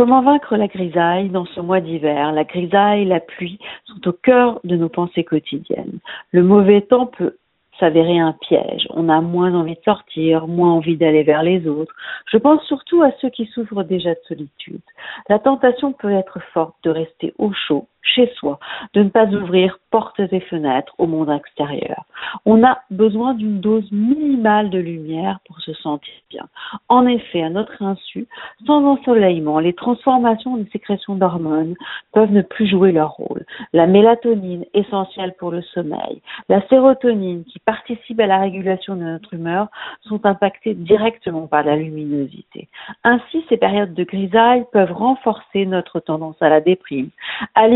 Comment vaincre la grisaille dans ce mois d'hiver? La grisaille, la pluie sont au cœur de nos pensées quotidiennes. Le mauvais temps peut s'avérer un piège. On a moins envie de sortir, moins envie d'aller vers les autres. Je pense surtout à ceux qui souffrent déjà de solitude. La tentation peut être forte de rester au chaud, chez soi, de ne pas ouvrir portes et fenêtres au monde extérieur. On a besoin d'une dose minimale de lumière pour se sentir bien. En effet, à notre insu, sans ensoleillement, les transformations des sécrétions d'hormones peuvent ne plus jouer leur rôle. La mélatonine, essentielle pour le sommeil, la sérotonine, qui participe à la régulation de notre humeur, sont impactées directement par la luminosité. Ainsi, ces périodes de grisaille peuvent renforcer notre tendance à la déprime, à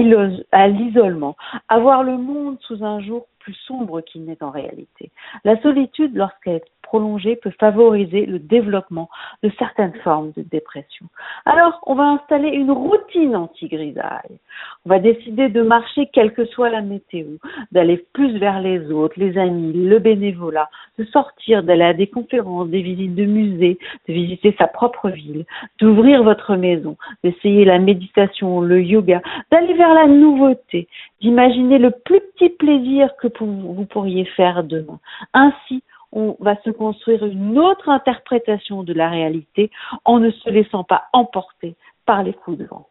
à l'isolement, à voir le monde sous un jour plus sombre qu'il n'est en réalité. La solitude, lorsqu'elle prolongée, peut favoriser le développement de certaines formes de dépression. Alors, on va installer une routine anti-grisaille. On va décider de marcher quelle que soit la météo, d'aller plus vers les autres, les amis, le bénévolat, de sortir, d'aller à des conférences, des visites de musées, de visiter sa propre ville, d'ouvrir votre maison, d'essayer la méditation, le yoga, d'aller vers la nouveauté, d'imaginer le plus petit plaisir que vous pourriez faire demain. Ainsi, on va se construire une autre interprétation de la réalité en ne se laissant pas emporter par les coups de vent.